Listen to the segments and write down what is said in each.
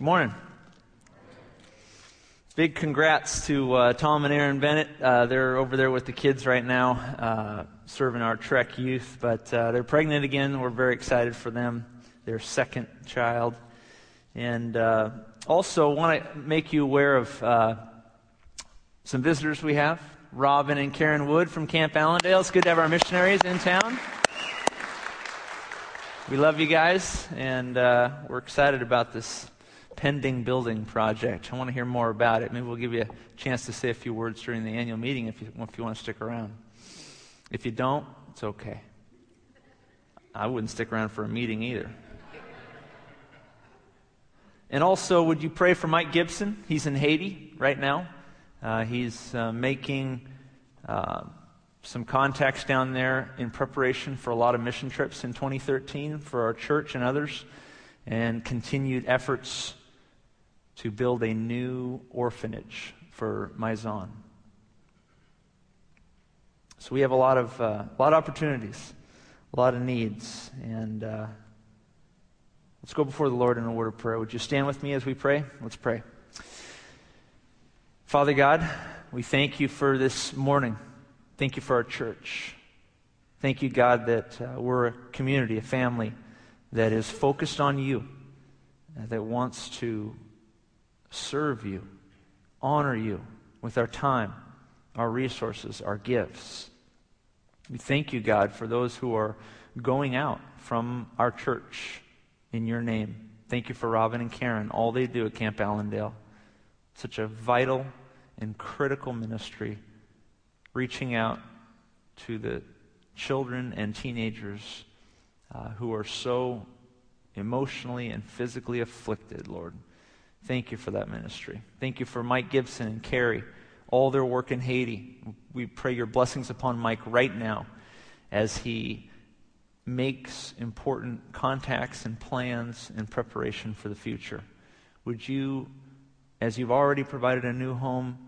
Good morning. Big congrats to uh, Tom and Erin Bennett. Uh, they're over there with the kids right now, uh, serving our Trek youth. But uh, they're pregnant again. We're very excited for them. Their second child. And uh, also want to make you aware of uh, some visitors we have. Robin and Karen Wood from Camp Allendale. It's good to have our missionaries in town. We love you guys, and we're excited about this pending building project. I want to hear more about it. Maybe we'll give you a chance to say a few words during the annual meeting if you, if you want to stick around. If you don't, it's okay. I wouldn't stick around for a meeting either. And also, would you pray for Mike Gibson? He's in Haiti right now. Uh, he's uh, making uh, some contacts down there in preparation for a lot of mission trips in 2013 for our church and others, and continued efforts to build a new orphanage for Maison. So we have a lot of, uh, a lot of opportunities, a lot of needs, and uh, let's go before the Lord in a word of prayer. Would you stand with me as we pray? Let's pray. Father God, we thank you for this morning. Thank you for our church. Thank you, God, that uh, we're a community, a family that is focused on you, that wants to serve you, honor you with our time, our resources, our gifts. We thank you, God, for those who are going out from our church in your name. Thank you for Robin and Karen, all they do at Camp Allendale. Such a vital and critical ministry, reaching out to the children and teenagers uh, who are so emotionally and physically afflicted, Lord. Thank you for that ministry. Thank you for Mike Gibson and Carrie, all their work in Haiti. We pray your blessings upon Mike right now as he makes important contacts and plans in preparation for the future. Would you, as you've already provided a new home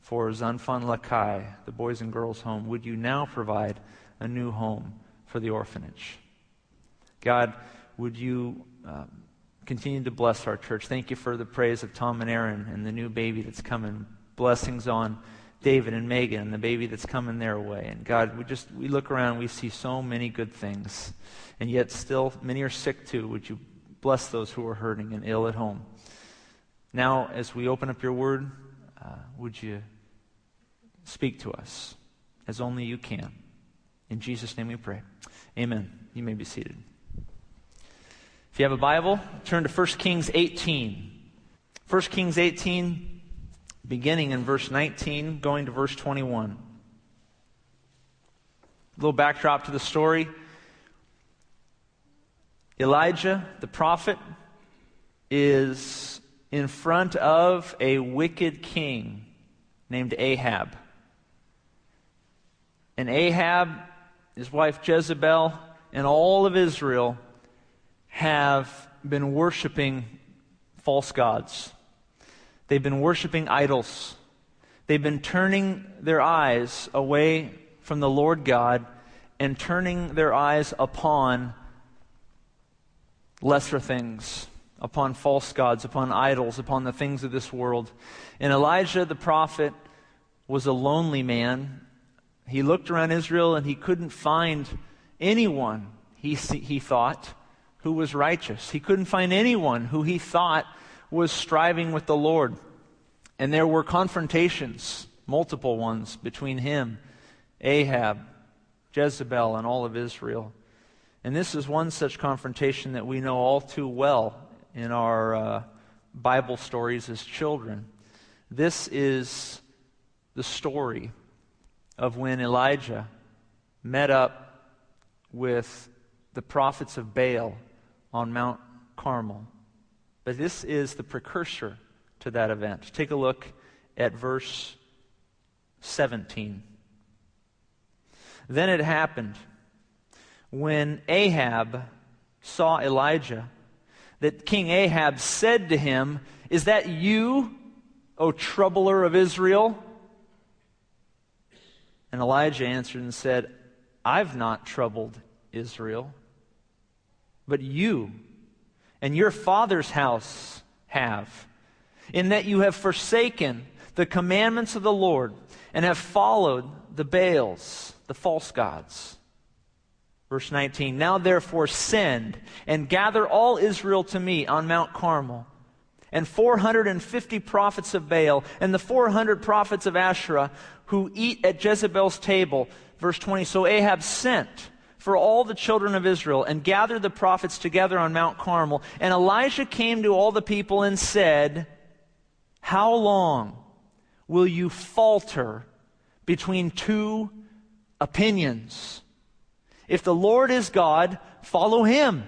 for Zanfan Lakay, the boys and girls home, would you now provide a new home for the orphanage? God, would you um, Continue to bless our church. Thank you for the praise of Tom and Erin and the new baby that's coming. Blessings on David and Megan and the baby that's coming their way. And God, we just we look around, we see so many good things. And yet still many are sick too. Would you bless those who are hurting and ill at home? Now, as we open up your word, uh, would you speak to us as only you can? In Jesus' name we pray. Amen. You may be seated. If you have a Bible, turn to 1 Kings 18. 1 Kings 18, beginning in verse 19, going to verse 21. A little backdrop to the story. Elijah, the prophet, is in front of a wicked king named Ahab. And Ahab, his wife Jezebel, and all of Israel have been worshiping false gods. They've been worshiping idols. They've been turning their eyes away from the Lord God and turning their eyes upon lesser things, upon false gods, upon idols, upon the things of this world. And Elijah the prophet was a lonely man. He looked around Israel and he couldn't find anyone, he, he thought, who was righteous. He couldn't find anyone who he thought was striving with the Lord. And there were confrontations, multiple ones, between him, Ahab, Jezebel, and all of Israel. And this is one such confrontation that we know all too well in our uh, Bible stories as children. This is the story of when Elijah met up with the prophets of Baal on Mount Carmel. But this is the precursor to that event. Take a look at verse 17. Then it happened when Ahab saw Elijah that King Ahab said to him, Is that you, O troubler of Israel? And Elijah answered and said, I've not troubled Israel but you and your father's house have, in that you have forsaken the commandments of the Lord and have followed the Baals, the false gods. Verse 19 Now therefore send and gather all Israel to me on Mount Carmel, and 450 prophets of Baal, and the 400 prophets of Asherah who eat at Jezebel's table. Verse 20 So Ahab sent for all the children of Israel and gathered the prophets together on Mount Carmel. And Elijah came to all the people and said, How long will you falter between two opinions? If the Lord is God, follow him.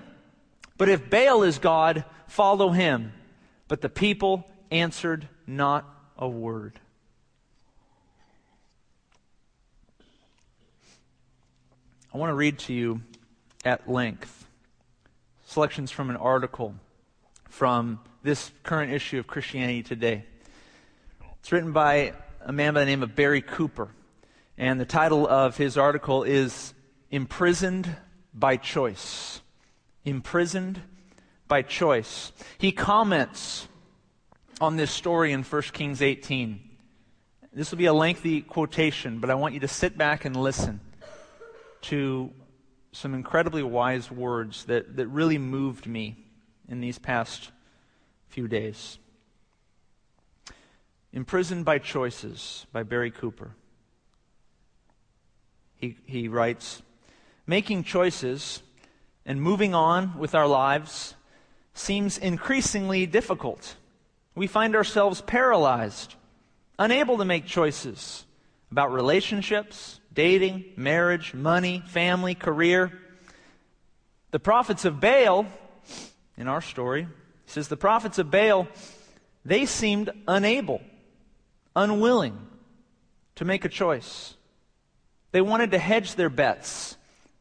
But if Baal is God, follow him. But the people answered not a word. I want to read to you at length selections from an article from this current issue of Christianity Today. It's written by a man by the name of Barry Cooper, and the title of his article is Imprisoned by Choice. Imprisoned by Choice. He comments on this story in 1 Kings 18. This will be a lengthy quotation, but I want you to sit back and listen to some incredibly wise words that, that really moved me in these past few days. Imprisoned by Choices by Barry Cooper. He, he writes Making choices and moving on with our lives seems increasingly difficult. We find ourselves paralyzed, unable to make choices about relationships, dating, marriage, money, family, career. The prophets of Baal, in our story, says the prophets of Baal, they seemed unable, unwilling to make a choice. They wanted to hedge their bets,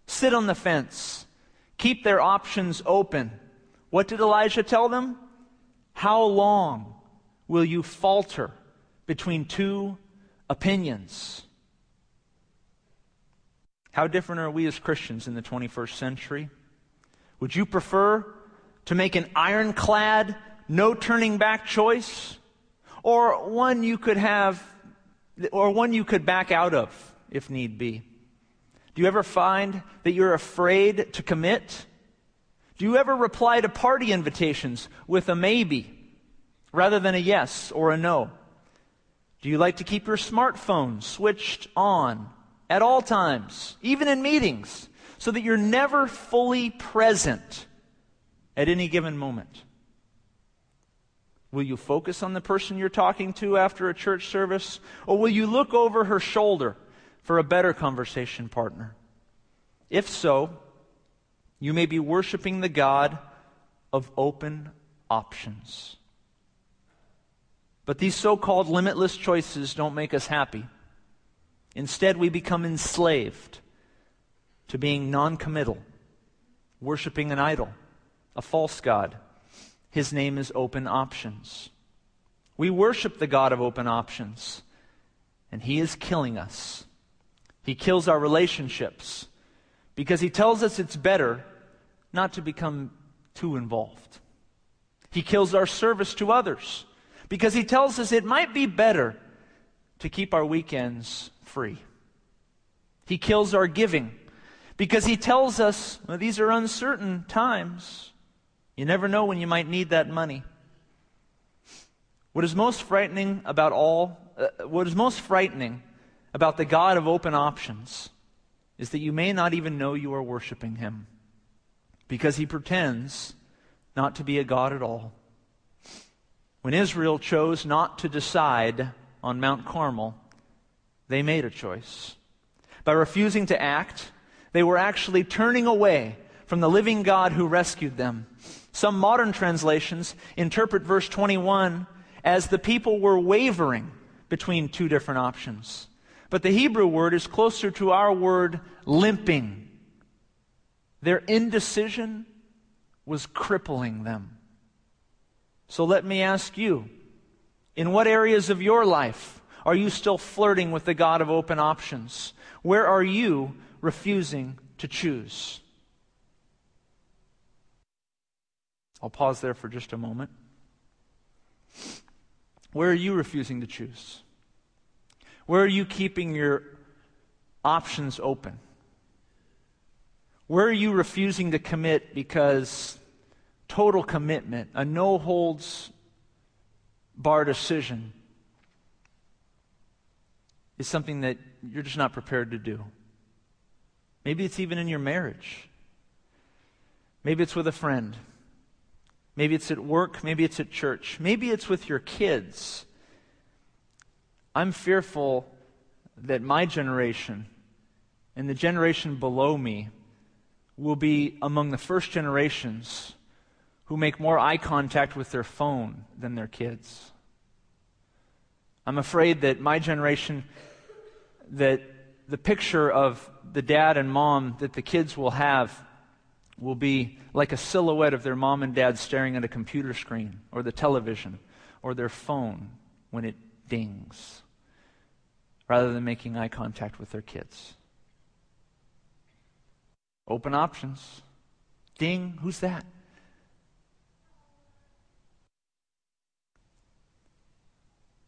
sit on the fence, keep their options open. What did Elijah tell them? How long will you falter between two opinions? How different are we as Christians in the 21st century? Would you prefer to make an ironclad, no turning back choice? Or one you could have, or one you could back out of if need be? Do you ever find that you're afraid to commit? Do you ever reply to party invitations with a maybe rather than a yes or a no? Do you like to keep your smartphone switched on at all times, even in meetings, so that you're never fully present at any given moment? Will you focus on the person you're talking to after a church service? Or will you look over her shoulder for a better conversation partner? If so, you may be worshiping the God of open options. But these so called limitless choices don't make us happy. Instead, we become enslaved to being non committal, worshiping an idol, a false God. His name is open options. We worship the God of open options, and He is killing us. He kills our relationships because He tells us it's better not to become too involved. He kills our service to others because He tells us it might be better to keep our weekends free. He kills our giving because he tells us well, these are uncertain times. You never know when you might need that money. What is most frightening about all, uh, what is most frightening about the God of open options is that you may not even know you are worshiping him because he pretends not to be a God at all. When Israel chose not to decide on Mount Carmel, they made a choice. By refusing to act, they were actually turning away from the living God who rescued them. Some modern translations interpret verse 21 as the people were wavering between two different options. But the Hebrew word is closer to our word limping. Their indecision was crippling them. So let me ask you in what areas of your life are you still flirting with the God of open options? Where are you refusing to choose? I'll pause there for just a moment. Where are you refusing to choose? Where are you keeping your options open? Where are you refusing to commit because total commitment, a no holds bar decision, is something that you're just not prepared to do? Maybe it's even in your marriage. Maybe it's with a friend. Maybe it's at work. Maybe it's at church. Maybe it's with your kids. I'm fearful that my generation and the generation below me will be among the first generations who make more eye contact with their phone than their kids. I'm afraid that my generation, that the picture of the dad and mom that the kids will have will be like a silhouette of their mom and dad staring at a computer screen or the television or their phone when it dings, rather than making eye contact with their kids. Open options. Ding, who's that?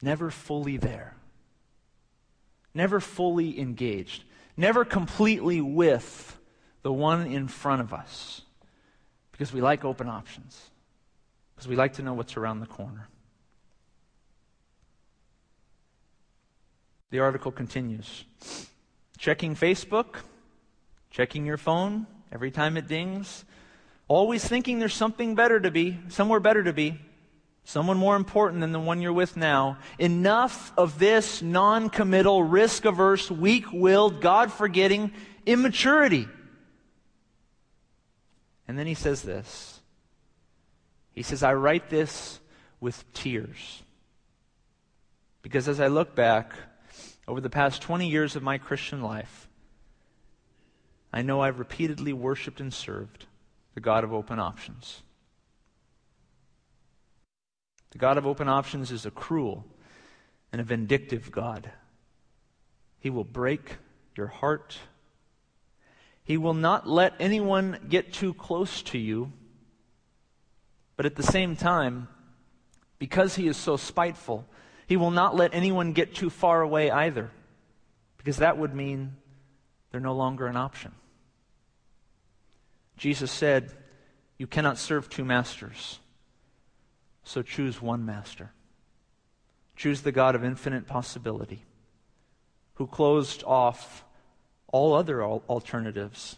Never fully there. Never fully engaged. Never completely with the one in front of us. Because we like open options. Because we like to know what's around the corner. The article continues. Checking Facebook, checking your phone every time it dings, always thinking there's something better to be, somewhere better to be, someone more important than the one you're with now. Enough of this non committal, risk averse, weak willed, God forgetting immaturity. And then he says this He says, I write this with tears. Because as I look back over the past 20 years of my Christian life, I know I've repeatedly worshiped and served the God of open options. The God of open options is a cruel and a vindictive God. He will break your heart. He will not let anyone get too close to you. But at the same time, because he is so spiteful, he will not let anyone get too far away either. Because that would mean they're no longer an option. Jesus said, You cannot serve two masters. So choose one master. Choose the God of infinite possibility, who closed off all other alternatives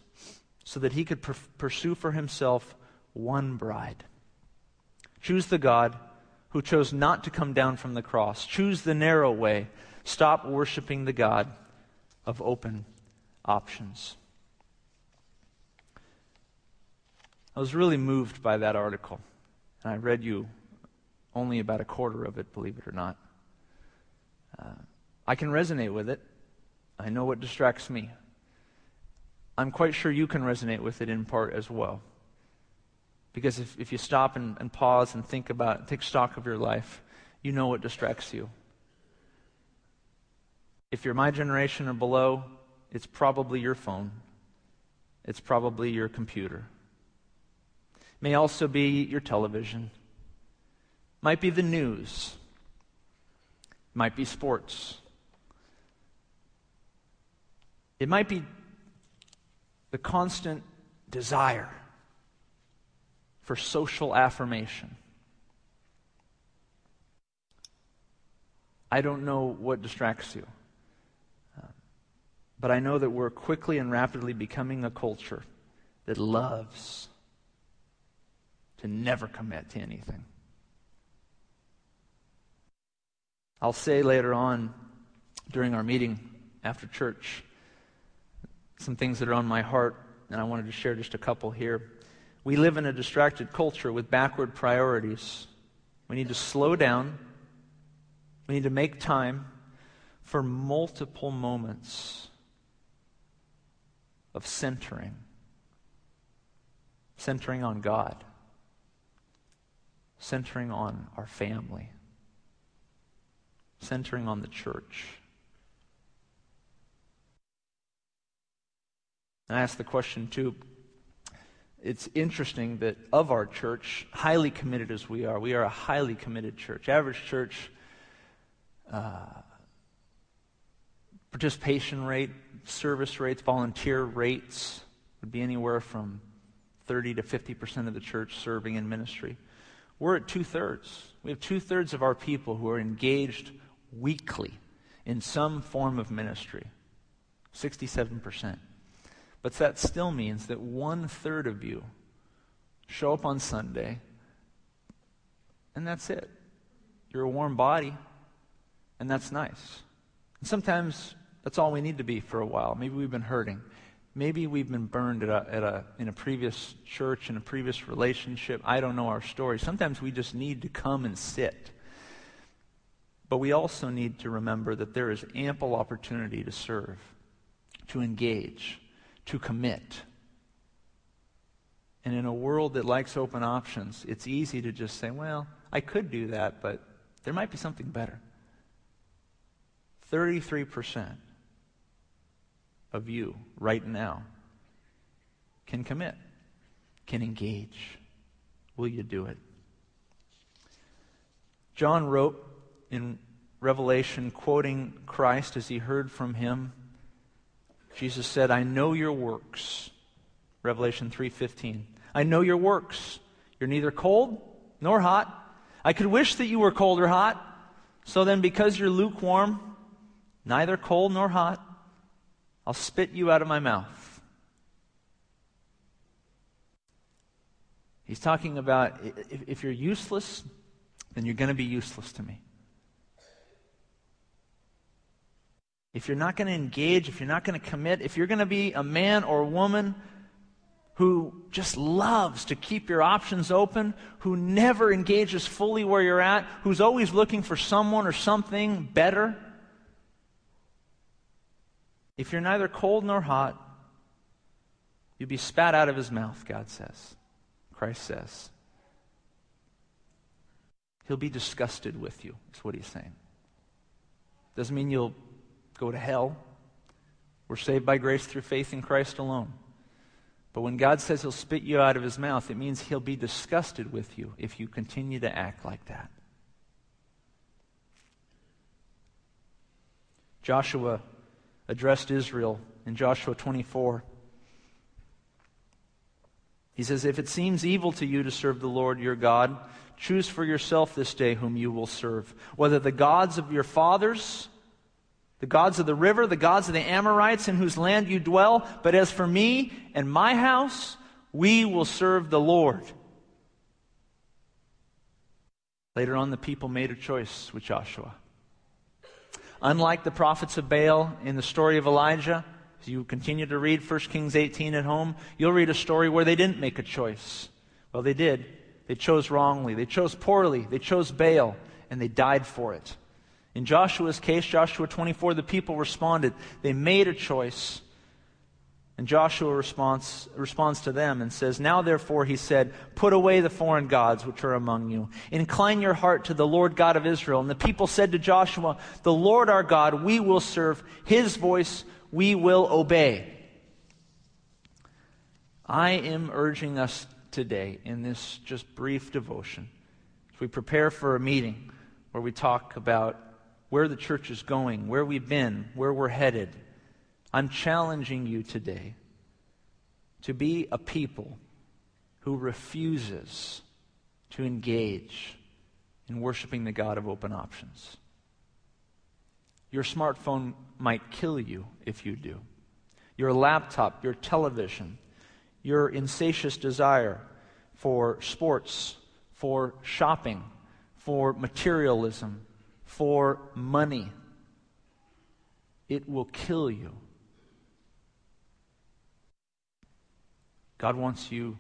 so that he could pursue for himself one bride. Choose the God who chose not to come down from the cross. Choose the narrow way. Stop worshiping the God of open options. I was really moved by that article, and I read you only about a quarter of it, believe it or not. Uh, I can resonate with it. I know what distracts me. I'm quite sure you can resonate with it in part as well. Because if, if you stop and, and pause and think about, take stock of your life, you know what distracts you. If you're my generation or below, it's probably your phone. It's probably your computer. It may also be your television might be the news, might be sports, it might be the constant desire for social affirmation. I don't know what distracts you. Uh, but I know that we're quickly and rapidly becoming a culture that loves to never commit to anything. I'll say later on during our meeting after church some things that are on my heart, and I wanted to share just a couple here. We live in a distracted culture with backward priorities. We need to slow down. We need to make time for multiple moments of centering, centering on God, centering on our family centering on the church. And I ask the question, too. It's interesting that of our church, highly committed as we are, we are a highly committed church. Average church uh, participation rate, service rates, volunteer rates would be anywhere from 30 to 50% of the church serving in ministry. We're at two thirds. We have two thirds of our people who are engaged weekly in some form of ministry 67%. But that still means that one third of you show up on Sunday, and that's it. You're a warm body, and that's nice. And sometimes that's all we need to be for a while. Maybe we've been hurting. Maybe we've been burned at a, at a, in a previous church, in a previous relationship. I don't know our story. Sometimes we just need to come and sit. But we also need to remember that there is ample opportunity to serve, to engage, to commit. And in a world that likes open options, it's easy to just say, well, I could do that, but there might be something better. 33% of you right now can commit, can engage. Will you do it? John wrote in Revelation, quoting Christ as he heard from him, Jesus said, I know your works. Revelation 3:15. I know your works. You're neither cold nor hot. I could wish that you were cold or hot. So then because you're lukewarm, neither cold nor hot, I'll spit you out of my mouth. He's talking about if, if you're useless, then you're going to be useless to me. If you're not going to engage, if you're not going to commit, if you're going to be a man or woman who just loves to keep your options open, who never engages fully where you're at, who's always looking for someone or something better, if you're neither cold nor hot, you'll be spat out of his mouth, God says. Christ says. He'll be disgusted with you, is what he's saying. Doesn't mean you'll go to hell. We're saved by grace through faith in Christ alone. But when God says he'll spit you out of his mouth, it means he'll be disgusted with you if you continue to act like that. Joshua addressed Israel in Joshua 24. He says, If it seems evil to you to serve the Lord your God, choose for yourself this day whom you will serve, whether the gods of your fathers the gods of the river, the gods of the Amorites in whose land you dwell. But as for me and my house, we will serve the Lord. Later on, the people made a choice with Joshua. Unlike the prophets of Baal in the story of Elijah, as you continue to read 1 Kings 18 at home, you'll read a story where they didn't make a choice. Well, they did. They chose wrongly. They chose poorly. They chose Baal, and they died for it. In Joshua's case, Joshua 24, the people responded. They made a choice. And Joshua responds, responds to them and says, Now therefore, he said, Put away the foreign gods which are among you. Incline your heart to the Lord God of Israel. And the people said to Joshua, The Lord our God, we will serve. His voice we will obey. I am urging us today in this just brief devotion, as we prepare for a meeting where we talk about where the church is going, where we've been, where we're headed. I'm challenging you today to be a people who refuses to engage in worshiping the God of open options. Your smartphone might kill you if you do. Your laptop, your television, your insatiate desire for sports, for shopping, for materialism, for money. It will kill you. God wants you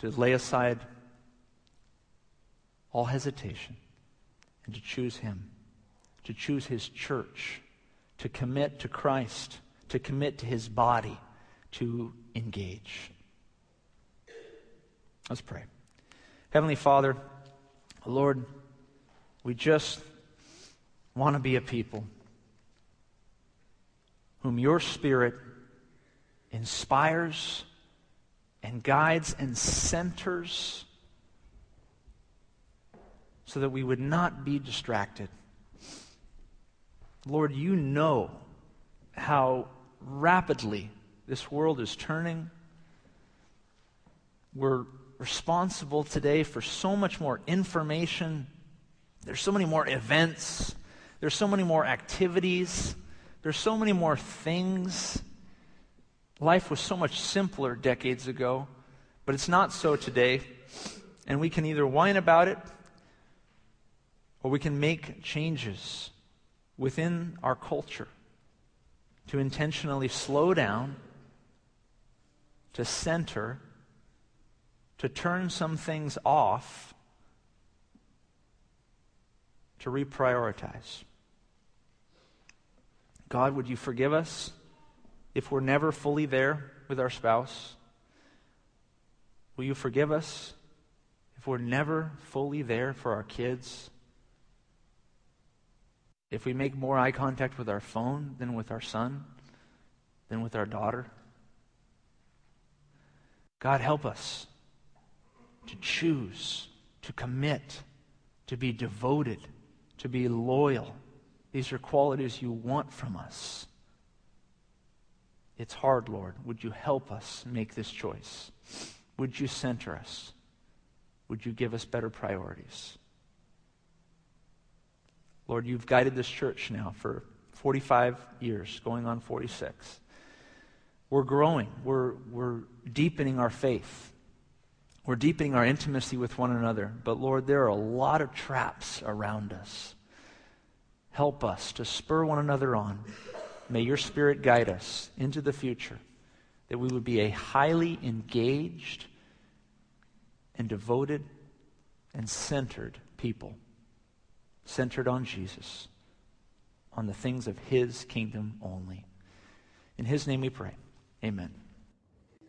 to lay aside all hesitation and to choose Him, to choose His church, to commit to Christ, to commit to His body, to engage. Let's pray. Heavenly Father, Lord, we just want to be a people whom your Spirit inspires and guides and centers so that we would not be distracted. Lord, you know how rapidly this world is turning. We're responsible today for so much more information. There's so many more events. There's so many more activities. There's so many more things. Life was so much simpler decades ago, but it's not so today. And we can either whine about it or we can make changes within our culture to intentionally slow down, to center, to turn some things off, to reprioritize. God, would you forgive us if we're never fully there with our spouse? Will you forgive us if we're never fully there for our kids? If we make more eye contact with our phone than with our son, than with our daughter? God, help us to choose, to commit, to be devoted, to be loyal. These are qualities you want from us. It's hard, Lord. Would you help us make this choice? Would you center us? Would you give us better priorities? Lord, you've guided this church now for 45 years, going on 46. We're growing, we're, we're deepening our faith, we're deepening our intimacy with one another. But Lord, there are a lot of traps around us. Help us to spur one another on. May your Spirit guide us into the future, that we would be a highly engaged and devoted and centered people centered on Jesus, on the things of His kingdom only. In His name we pray. Amen.